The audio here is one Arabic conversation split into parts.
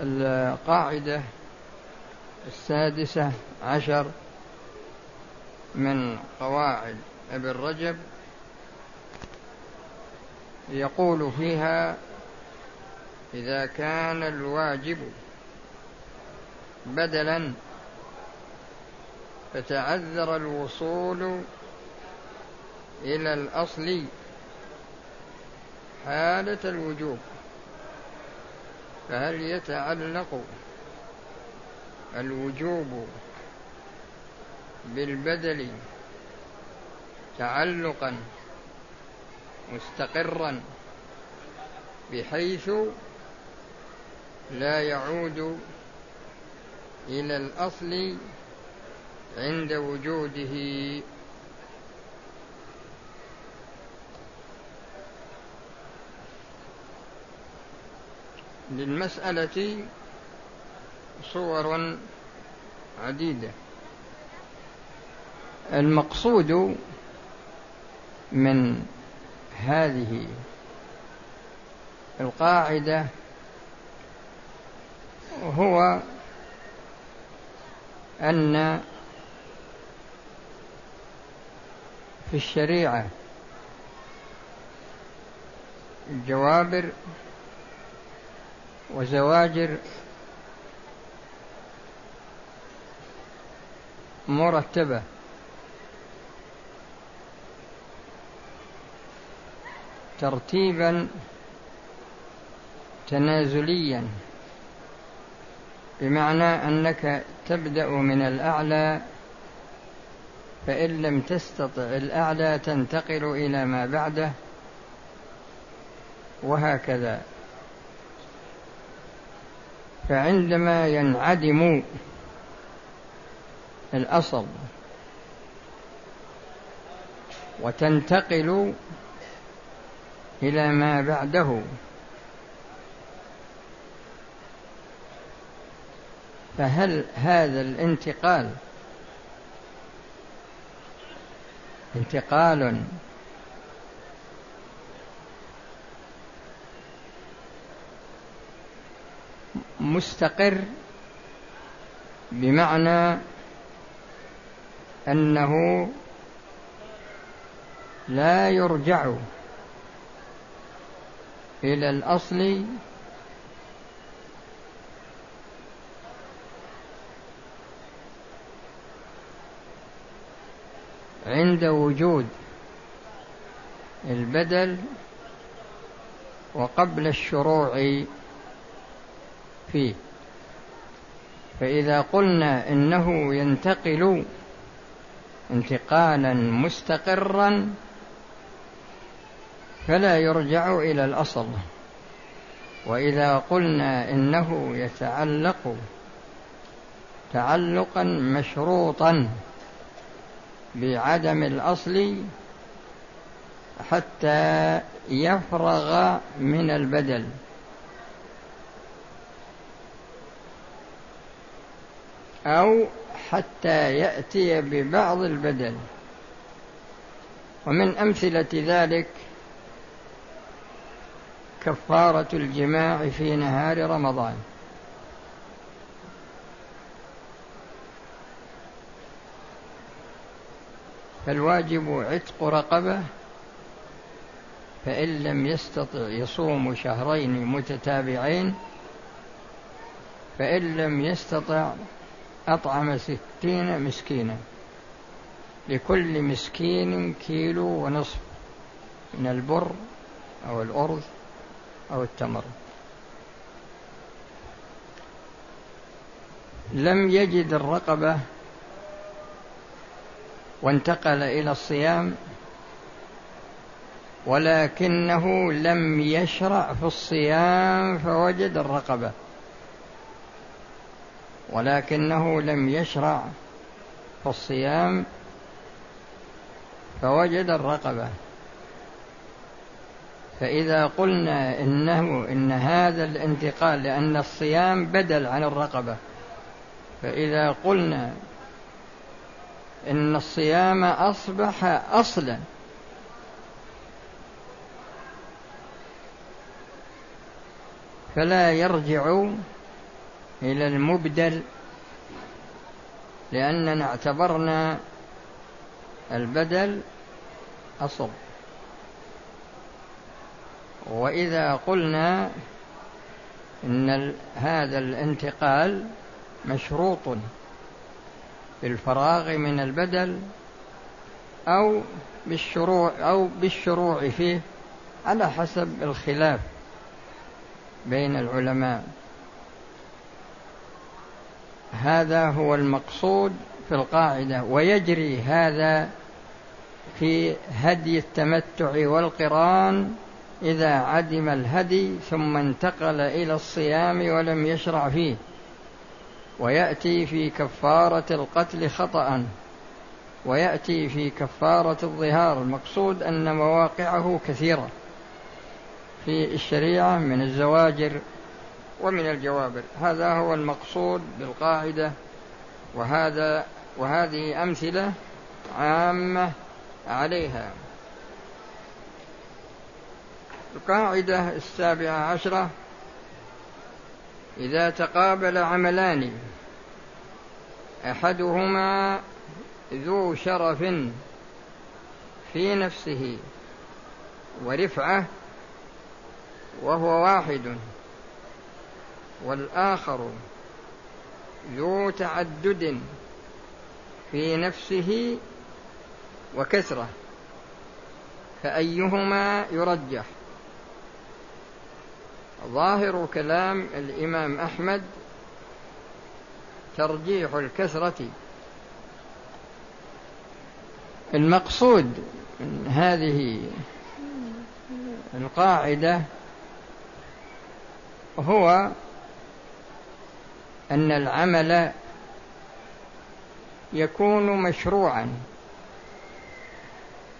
القاعدة السادسة عشر من قواعد ابن رجب يقول فيها إذا كان الواجب بدلا فتعذر الوصول إلى الأصل حالة الوجوب. فهل يتعلق الوجوب بالبدل تعلقا مستقرا بحيث لا يعود إلى الأصل عند وجوده للمسألة صور عديدة. المقصود من هذه القاعدة هو أن في الشريعة جوابر وزواجر مرتبة. ترتيبا تنازليا بمعنى أنك تبدأ من الأعلى فإن لم تستطع الأعلى تنتقل إلى ما بعده وهكذا. فعندما ينعدم الأصل وتنتقل إلى ما بعده فهل هذا الانتقال انتقال مستقر بمعنى أنه لا يرجع إلى الأصل عند وجود البدل وقبل الشروع فيه. فإذا قلنا إنه ينتقل انتقالا مستقرا فلا يرجع إلى الأصل. وإذا قلنا إنه يتعلق تعلقا مشروطا بعدم الأصل حتى يفرغ من البدل. أو حتى يأتي ببعض البدل ومن أمثلة ذلك كفارة الجماع في نهار رمضان. فالواجب عتق رقبة فإن لم يستطع يصوم شهرين متتابعين فإن لم يستطع أطعم ستين مسكينا. لكل مسكين كيلو ونصف من البر أو الأرز أو التمر. لم يجد الرقبة وانتقل إلى الصيام ولكنه لم يشرع في الصيام فوجد الرقبة. ولكنه لم يشرع في الصيام فوجد الرقبة. فإذا قلنا إنه إن هذا الانتقال لأن الصيام بدل عن الرقبة. فإذا قلنا إن الصيام أصبح أصلا فلا يرجع إلى المبدل لأننا اعتبرنا البدل أصل وإذا قلنا إن هذا الانتقال مشروط بالفراغ من البدل أو بالشروع أو بالشروع فيه على حسب الخلاف بين العلماء. هذا هو المقصود في القاعدة ويجري هذا في هدي التمتع والقران إذا عدم الهدي ثم انتقل إلى الصيام ولم يشرع فيه ويأتي في كفارة القتل خطأ ويأتي في كفارة الظهار. المقصود أن مواقعه كثيرة في الشريعة من الزواجر ومن الجوابر هذا هو المقصود بالقاعدة وهذا وهذه أمثلة عامة عليها. القاعدة السابعة عشرة إذا تقابل عملان أحدهما ذو شرف في نفسه ورفعة وهو واحد. والآخر ذو تعدد في نفسه وكثرة فأيهما يرجح؟ ظاهر كلام الإمام أحمد ترجيح الكثرة المقصود من هذه القاعدة هو أن العمل يكون مشروعا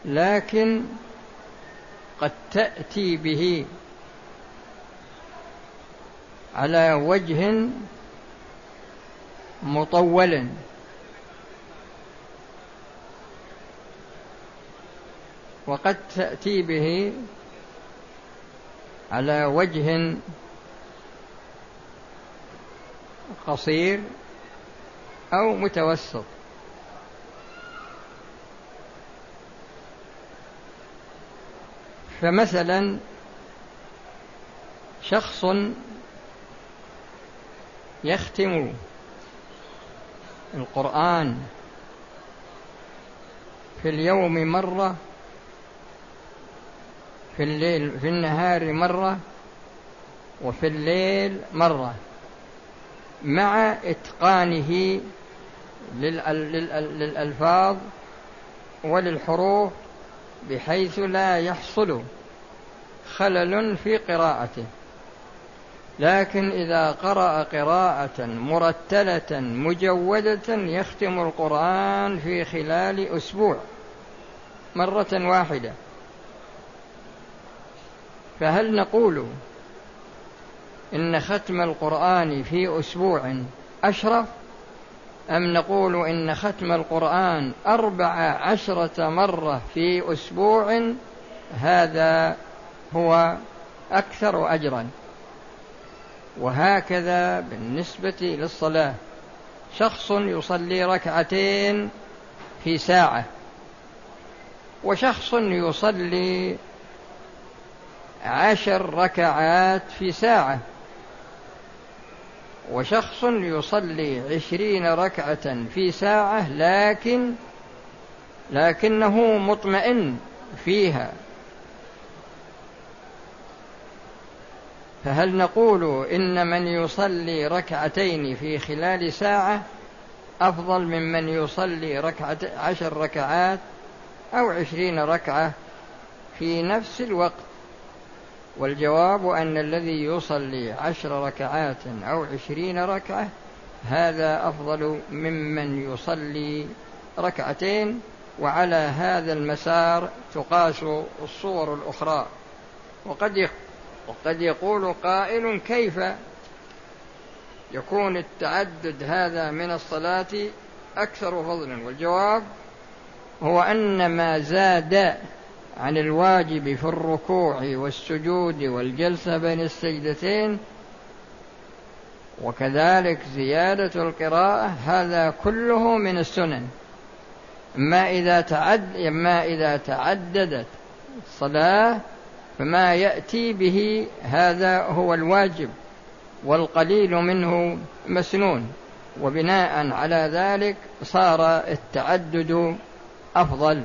لكن قد تأتي به على وجه مطول. وقد تأتي به على وجه قصير أو متوسط. فمثلا شخص يختم القرآن في اليوم مرة في الليل في النهار مرة وفي الليل مرة. مع إتقانه للألفاظ وللحروف بحيث لا يحصل خلل في قراءته. لكن إذا قرأ قراءة مرتلة مجودة يختم القرآن في خلال أسبوع مرة واحدة. فهل نقول إن ختم القرآن في أسبوع أشرف؟ أم نقول إن ختم القرآن أربع عشرة مرة في أسبوع؟ هذا هو أكثر أجرا. وهكذا بالنسبة للصلاة. شخص يصلي ركعتين في ساعة. وشخص يصلي عشر ركعات في ساعة. وشخص يصلي عشرين ركعة في ساعة لكن لكنه مطمئن فيها. فهل نقول إن من يصلي ركعتين في خلال ساعة أفضل ممن يصلي ركعة عشر ركعات أو عشرين ركعة في نفس الوقت؟ والجواب أن الذي يصلي عشر ركعات أو عشرين ركعة هذا أفضل ممن يصلي ركعتين وعلى هذا المسار تقاس الصور الأخرى. وقد وقد يقول قائل كيف يكون التعدد هذا من الصلاة أكثر فضلا؟ والجواب هو أن ما زاد عن الواجب في الركوع والسجود والجلسة بين السجدتين وكذلك زيادة القراءة هذا كله من السنن. ما إذا تعد ما إذا تعددت الصلاة فما يأتي به هذا هو الواجب والقليل منه مسنون. وبناء على ذلك صار التعدد أفضل.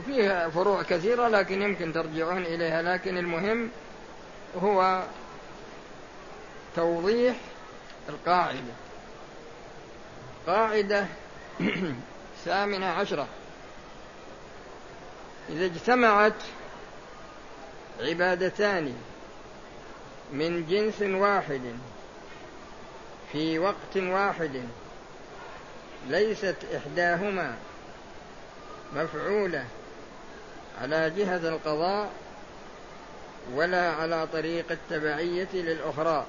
وفيها فروع كثيرة لكن يمكن ترجعون إليها لكن المهم هو توضيح القاعدة. قاعدة ثامنة عشرة. إذا اجتمعت عبادتان من جنس واحد في وقت واحد ليست إحداهما مفعولة على جهة القضاء ولا على طريق التبعية للأخرى.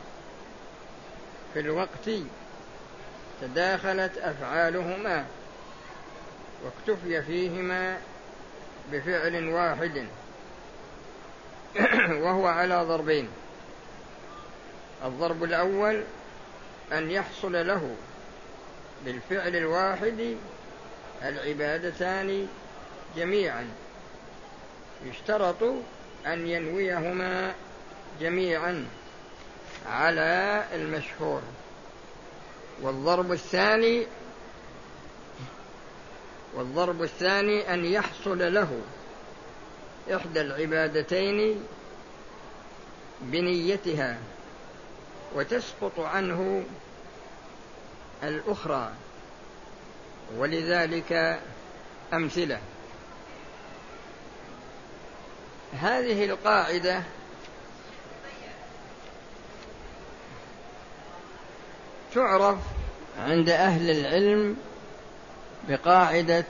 في الوقت تداخلت أفعالهما واكتفي فيهما بفعل واحد وهو على ضربين. الضرب الأول أن يحصل له بالفعل الواحد العبادتان جميعا. يشترط أن ينويهما جميعا على المشهور. والضرب الثاني والضرب الثاني أن يحصل له إحدى العبادتين بنيتها وتسقط عنه الأخرى ولذلك أمثلة. هذه القاعدة تعرف عند أهل العلم بقاعدة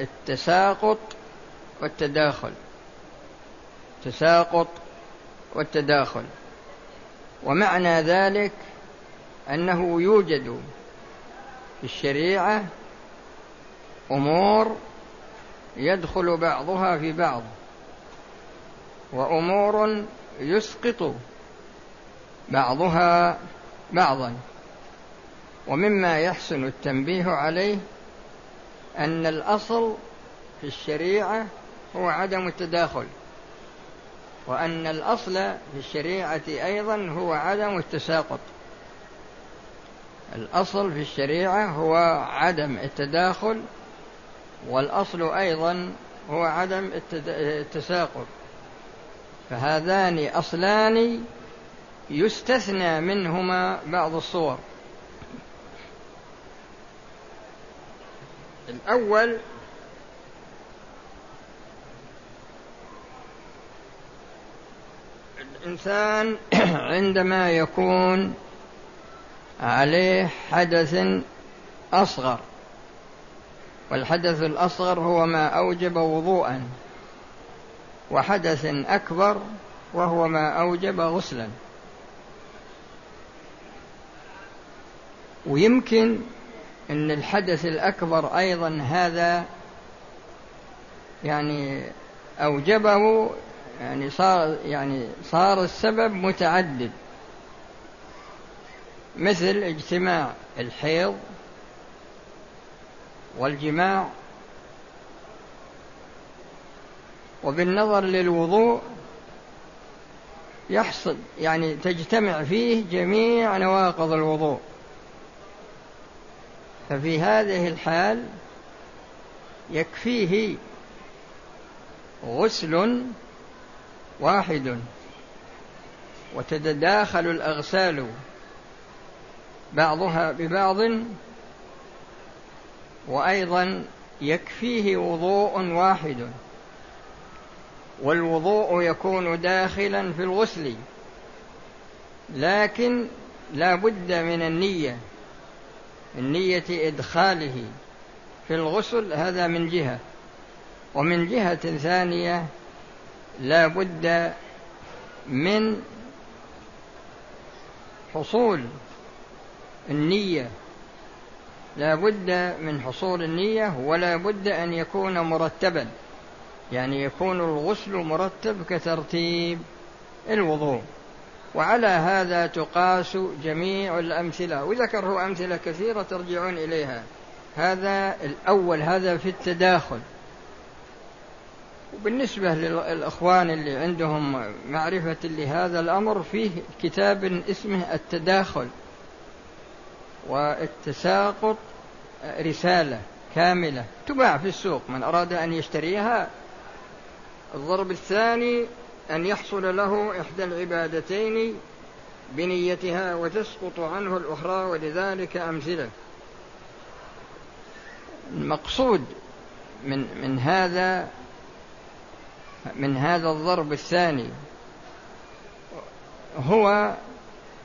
التساقط والتداخل. تساقط والتداخل. ومعنى ذلك أنه يوجد في الشريعة أمور يدخل بعضها في بعض. وأمور يسقط بعضها بعضا. ومما يحسن التنبيه عليه أن الأصل في الشريعة هو عدم التداخل وأن الأصل في الشريعة أيضا هو عدم التساقط. الأصل في الشريعة هو عدم التداخل والأصل أيضا هو عدم التساقط. فهذان أصلان يستثنى منهما بعض الصور. الأول الإنسان عندما يكون عليه حدث أصغر والحدث الأصغر هو ما أوجب وضوءا. وحدث أكبر وهو ما أوجب غسلا. ويمكن أن الحدث الأكبر أيضا هذا يعني أوجبه يعني صار يعني صار السبب متعدد. مثل اجتماع الحيض والجماع وبالنظر للوضوء يحصل يعني تجتمع فيه جميع نواقض الوضوء. ففي هذه الحال يكفيه غسل واحد وتتداخل الأغسال بعضها ببعض وأيضا يكفيه وضوء واحد. والوضوء يكون داخلا في الغسل. لكن لا بد من النية النية إدخاله في الغسل هذا من جهة. ومن جهة ثانية لا بد من حصول النية. لا بد من حصول النية ولا بد أن يكون مرتبا. يعني يكون الغسل مرتب كترتيب الوضوء. وعلى هذا تقاس جميع الأمثلة. وذكره أمثلة كثيرة ترجعون إليها. هذا الأول هذا في التداخل. وبالنسبة للإخوان اللي عندهم معرفة لهذا الأمر فيه كتاب اسمه التداخل. والتساقط رسالة كاملة تباع في السوق. من أراد أن يشتريها الضرب الثاني أن يحصل له إحدى العبادتين بنيتها وتسقط عنه الأخرى ولذلك أمثلة. المقصود من من هذا من هذا الضرب الثاني هو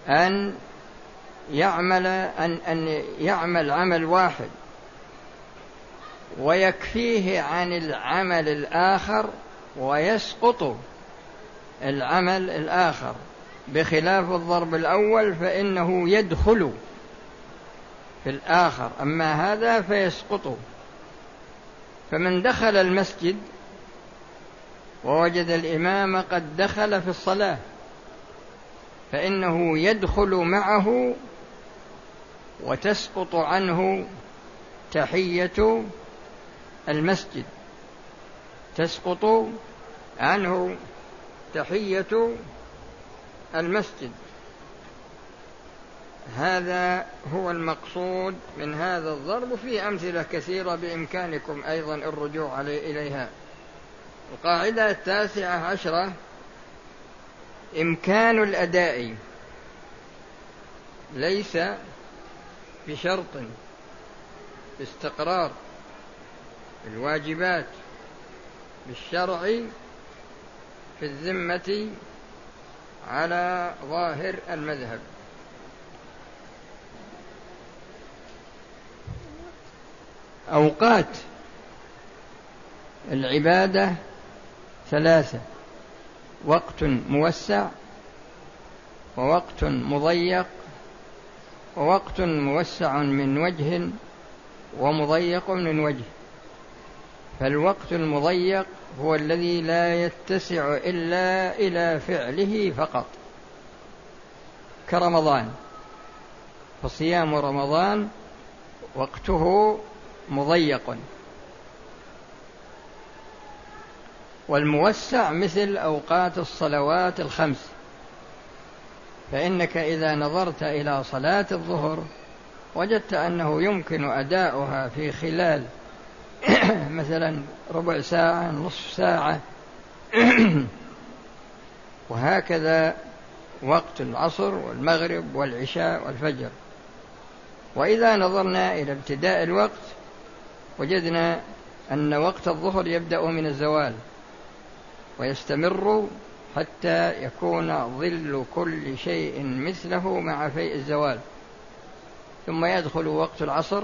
أن يعمل أن أن يعمل عمل واحد ويكفيه عن العمل الآخر ويسقط العمل الآخر. بخلاف الضرب الأول فإنه يدخل في الآخر. أما هذا فيسقط. فمن دخل المسجد ووجد الإمام قد دخل في الصلاة فإنه يدخل معه وتسقط عنه تحية المسجد. تسقط عنه تحية المسجد. هذا هو المقصود من هذا الضرب في أمثلة كثيرة بإمكانكم أيضا الرجوع إليها. القاعدة التاسعة عشرة إمكان الأداء ليس بشرط باستقرار الواجبات. بالشرع في الذمة على ظاهر المذهب. أوقات العبادة ثلاثة وقت موسع ووقت مضيق ووقت موسع من وجه ومضيق من وجه. فالوقت المضيق هو الذي لا يتسع إلا إلى فعله فقط. كرمضان فصيام رمضان وقته مضيق. والموسع مثل أوقات الصلوات الخمس. فإنك إذا نظرت إلى صلاة الظهر وجدت أنه يمكن أداؤها في خلال مثلا ربع ساعة نصف ساعة. وهكذا وقت العصر والمغرب والعشاء والفجر. وإذا نظرنا إلى ابتداء الوقت وجدنا أن وقت الظهر يبدأ من الزوال ويستمر حتى يكون ظل كل شيء مثله مع فيء الزوال. ثم يدخل وقت العصر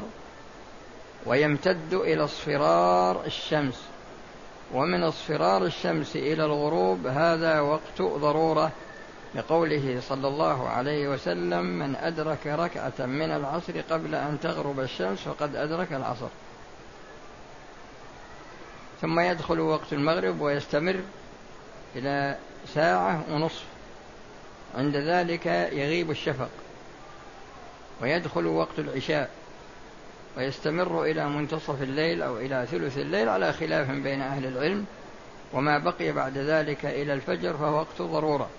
ويمتد إلى اصفرار الشمس. ومن اصفرار الشمس إلى الغروب هذا وقت ضرورة لقوله صلى الله عليه وسلم من أدرك ركعة من العصر قبل أن تغرب الشمس فقد أدرك العصر. ثم يدخل وقت المغرب ويستمر إلى ساعة ونصف. عند ذلك يغيب الشفق. ويدخل وقت العشاء. ويستمر إلى منتصف الليل أو إلى ثلث الليل على خلاف بين أهل العلم وما بقي بعد ذلك إلى الفجر فهو وقت ضرورة.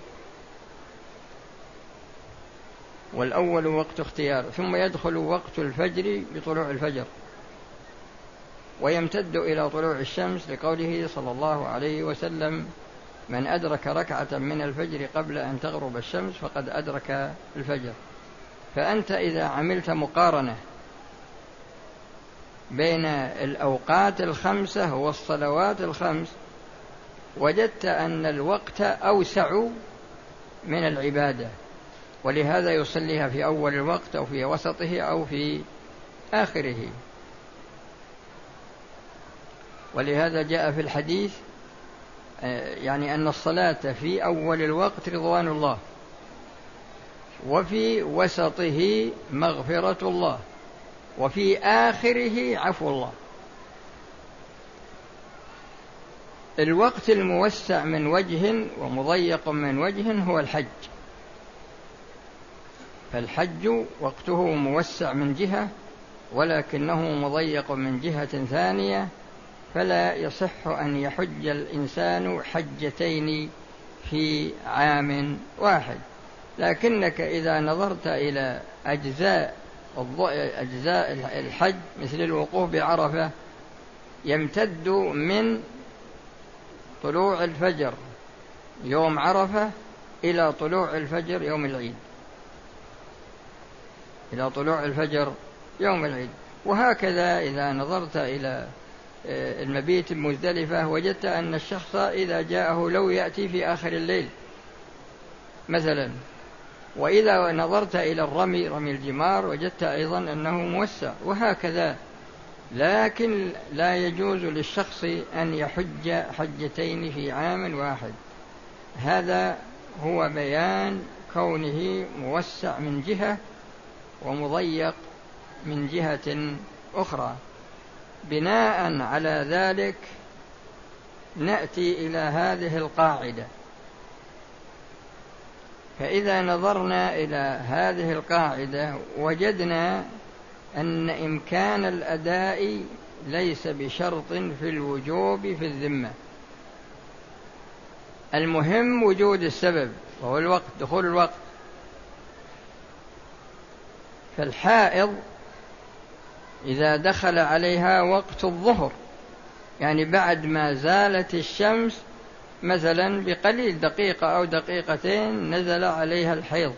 والأول وقت اختيار ثم يدخل وقت الفجر بطلوع الفجر ويمتد إلى طلوع الشمس لقوله صلى الله عليه وسلم من أدرك ركعة من الفجر قبل أن تغرب الشمس فقد أدرك الفجر فأنت إذا عملت مقارنة بين الأوقات الخمسة والصلوات الخمس وجدت أن الوقت أوسع من العبادة ولهذا يصليها في أول الوقت أو في وسطه أو في آخره. ولهذا جاء في الحديث آه، يعني أن الصلاة في أول الوقت رضوان الله وفي وسطه مغفرة الله. وفي آخره عفو الله. الوقت الموسع من وجه ومضيق من وجه هو الحج. فالحج وقته موسع من جهة ولكنه مضيق من جهة ثانية فلا يصح أن يحج الإنسان حجتين في عام واحد. لكنك إذا نظرت إلى أجزاء أجزاء الحج مثل الوقوف بعرفة يمتد من طلوع الفجر يوم عرفة إلى طلوع الفجر يوم العيد. إلى طلوع الفجر يوم العيد. وهكذا إذا نظرت إلى آه، المبيت المزدلفة وجدت أن الشخص إذا جاءه لو يأتي في آخر الليل. مثلا وإذا نظرت إلى الرمي رمي الجمار وجدت أيضا أنه موسع وهكذا. لكن لا يجوز للشخص أن يحج حجتين في عام واحد. هذا هو بيان كونه موسع من جهة ومضيق من جهة أخرى. بناء على ذلك نأتي إلى هذه القاعدة. فإذا نظرنا إلى هذه القاعدة وجدنا أن إمكان الأداء ليس بشرط في الوجوب في الذمة. المهم وجود السبب وهو الوقت دخول الوقت. فالحائض إذا دخل عليها وقت الظهر يعني بعد ما زالت الشمس مثلا بقليل دقيقة أو دقيقتين نزل عليها الحيض.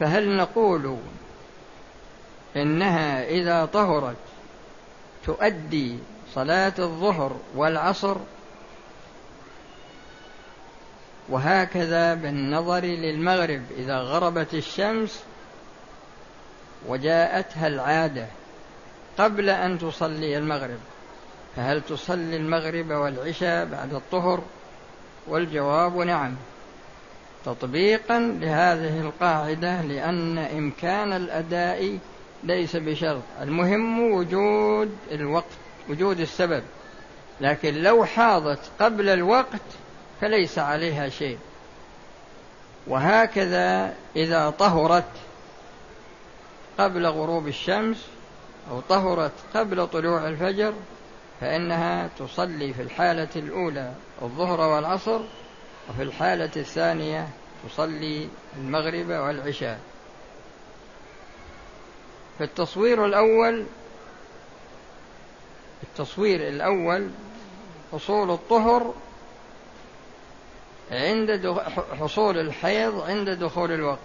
فهل نقول إنها إذا طهرت تؤدي صلاة الظهر والعصر؟ وهكذا بالنظر للمغرب إذا غربت الشمس وجاءتها العادة. قبل أن تصلي المغرب. فهل تصلي المغرب والعشاء بعد الطهر؟ والجواب نعم. تطبيقا لهذه القاعدة لأن إمكان الأداء ليس بشرط. المهم وجود الوقت وجود السبب. لكن لو حاضت قبل الوقت فليس عليها شيء. وهكذا إذا طهرت قبل غروب الشمس أو طهرت قبل طلوع الفجر فإنها تصلي في الحالة الأولى الظهر والعصر وفي الحالة الثانية تصلي المغرب والعشاء. في التصوير الأول التصوير الأول حصول الطهر عند حصول الحيض عند دخول الوقت.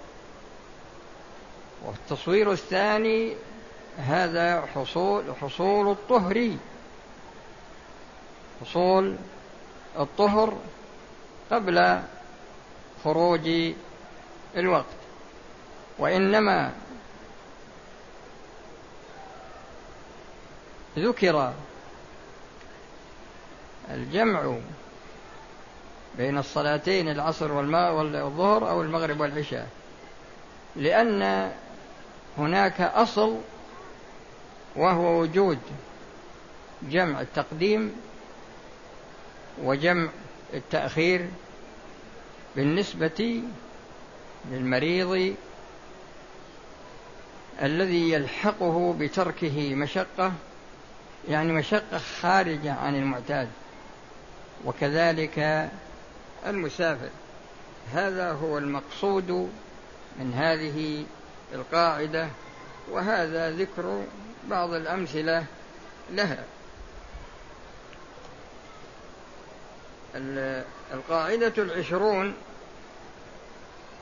والتصوير الثاني هذا حصول حصول الطهر. حصول الطهر قبل خروج الوقت وإنما ذكر الجمع بين الصلاتين العصر والماء والظهر أو المغرب والعشاء لأن هناك أصل وهو وجود جمع التقديم وجمع التأخير بالنسبة للمريض الذي يلحقه بتركه مشقة يعني مشقة خارجة عن المعتاد وكذلك المسافر. هذا هو المقصود من هذه القاعدة وهذا ذكر بعض الأمثلة لها. القاعدة العشرون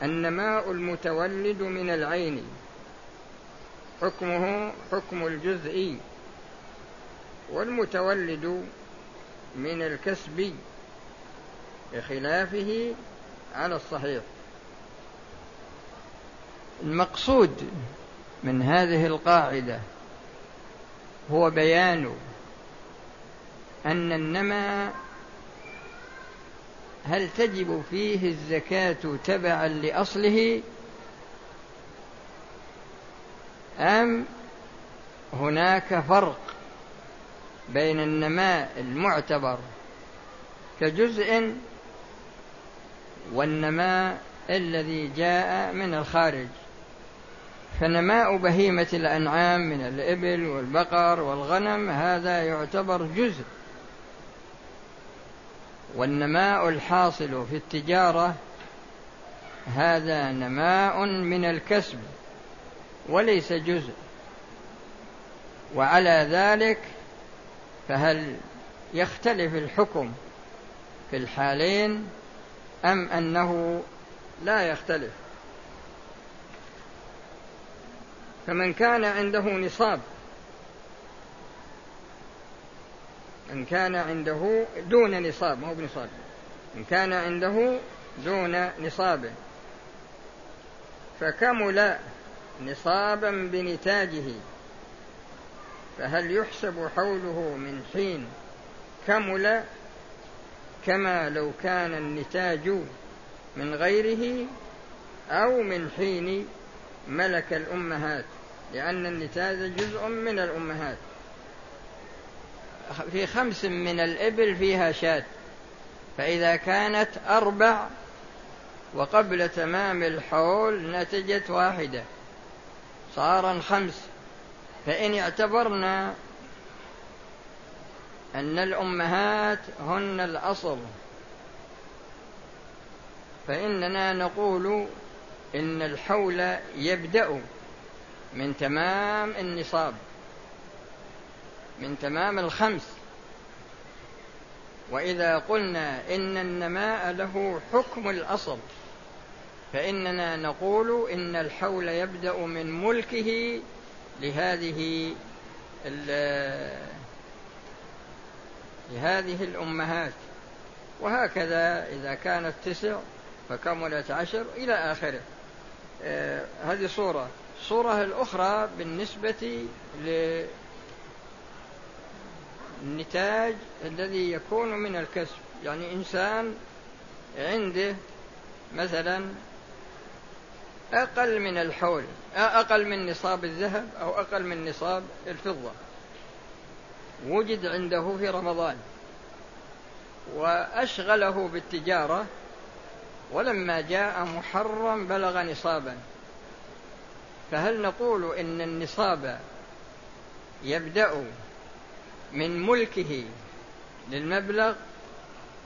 النماء المتولد من العين حكمه حكم الجزئي والمتولد من الكسب بخلافه على الصحيح. المقصود من هذه القاعدة هو بيان أن النمى هل تجب فيه الزكاة تبعا لأصله أم هناك فرق بين النماء المعتبر كجزء والنماء الذي جاء من الخارج؟ فنماء بهيمة الأنعام من الإبل والبقر والغنم هذا يعتبر جزء. والنماء الحاصل في التجارة هذا نماء من الكسب وليس جزء. وعلى ذلك فهل يختلف الحكم في الحالين أم أنه لا يختلف؟ فمن كان عنده نصاب من كان عنده دون نصاب ما هو بنصاب من كان عنده دون نصابه فكمل نصابا بنتاجه فهل يحسب حوله من حين كمل كما لو كان النتاج من غيره أو من حين ملك الأمهات لأن النتاج جزء من الأمهات. في خمس من الإبل فيها شاة فإذا كانت أربع وقبل تمام الحول نتجت واحدة. صار خمس. فإن اعتبرنا أن الأمهات هن الأصل فإننا نقول إن الحول يبدأ من تمام النصاب من تمام الخمس. وإذا قلنا إن النماء له حكم الأصل فإننا نقول إن الحول يبدأ من ملكه لهذه لهذه الأمهات. وهكذا إذا كانت تسع فكملت عشر إلى آخره. هذه صورة. الصورة الأخرى بالنسبة للنتاج الذي يكون من الكسب. يعني إنسان عنده مثلا أقل من الحول أقل من نصاب الذهب أو أقل من نصاب الفضة. وجد عنده في رمضان وأشغله بالتجارة ولما جاء محرم بلغ نصابا. فهل نقول إن النصاب يبدأ من ملكه للمبلغ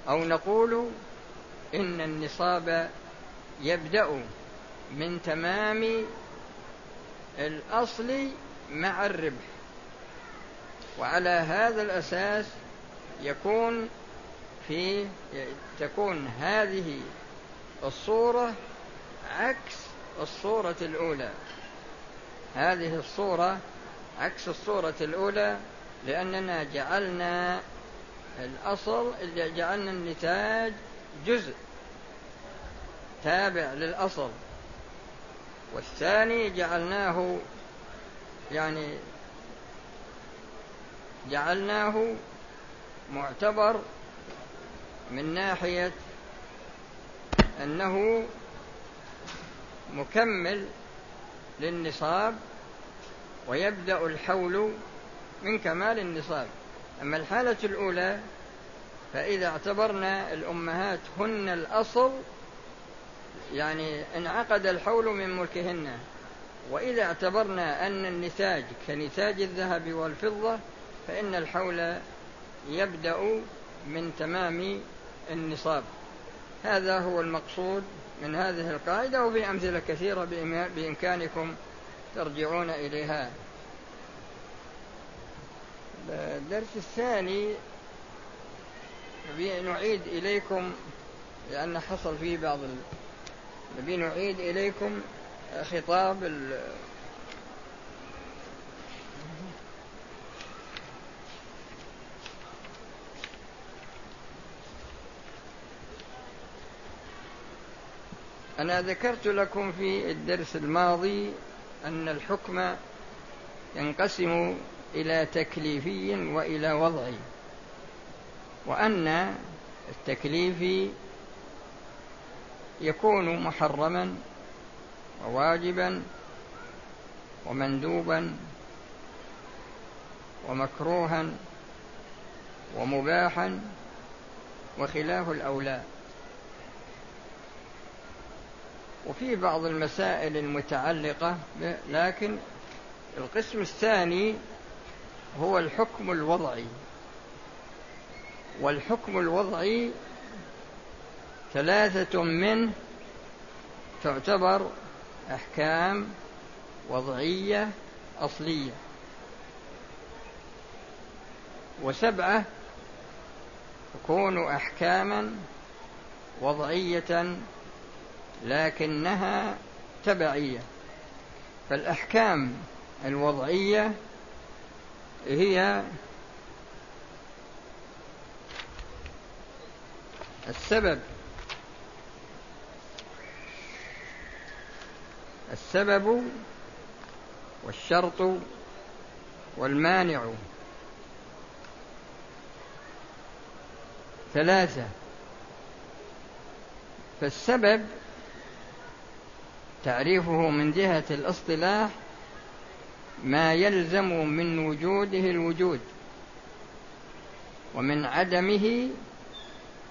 أو نقول إن النصاب يبدأ من تمام الأصل مع الربح؟ وعلى هذا الأساس يكون في تكون هذه الصورة عكس الصورة الأولى. هذه الصورة عكس الصورة الأولى لأننا جعلنا الأصل جعلنا النتاج جزء تابع للأصل. والثاني جعلناه يعني جعلناه معتبر من ناحية أنه مكمل للنصاب ويبدأ الحول من كمال النصاب. أما الحالة الأولى فإذا اعتبرنا الأمهات هن الأصل يعني انعقد الحول من ملكهن. وإذا اعتبرنا أن النتاج كنتاج الذهب والفضة فإن الحول يبدأ من تمام النصاب. هذا هو المقصود من هذه القاعدة وفي أمثلة كثيرة بإمكانكم ترجعون إليها. الدرس الثاني نعيد إليكم لأن حصل فيه بعض نبي نعيد إليكم خطاب ال... أنا ذكرت لكم في الدرس الماضي أن الحكم ينقسم إلى تكليفي وإلى وضعي وأن التكليفي يكون محرما وواجبا ومندوبا ومكروها ومباحا وخلاف الأولى. وفي بعض المسائل المتعلقة لكن القسم الثاني هو الحكم الوضعي. والحكم الوضعي ثلاثة منه تعتبر أحكام وضعية أصلية. وسبعة تكون أحكاما وضعية لكنها تبعية. فالأحكام الوضعية هي السبب. السبب والشرط والمانع. ثلاثة. فالسبب تعريفه من جهة الاصطلاح ما يلزم من وجوده الوجود ومن عدمه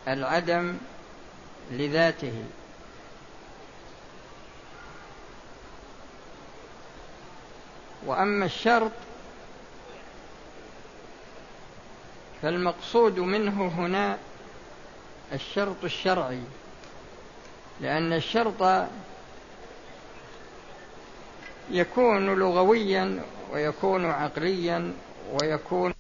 العدم لذاته. وأما الشرط فالمقصود منه هنا الشرط الشرعي لأن الشرط يكون لغويا ويكون عقليا ويكون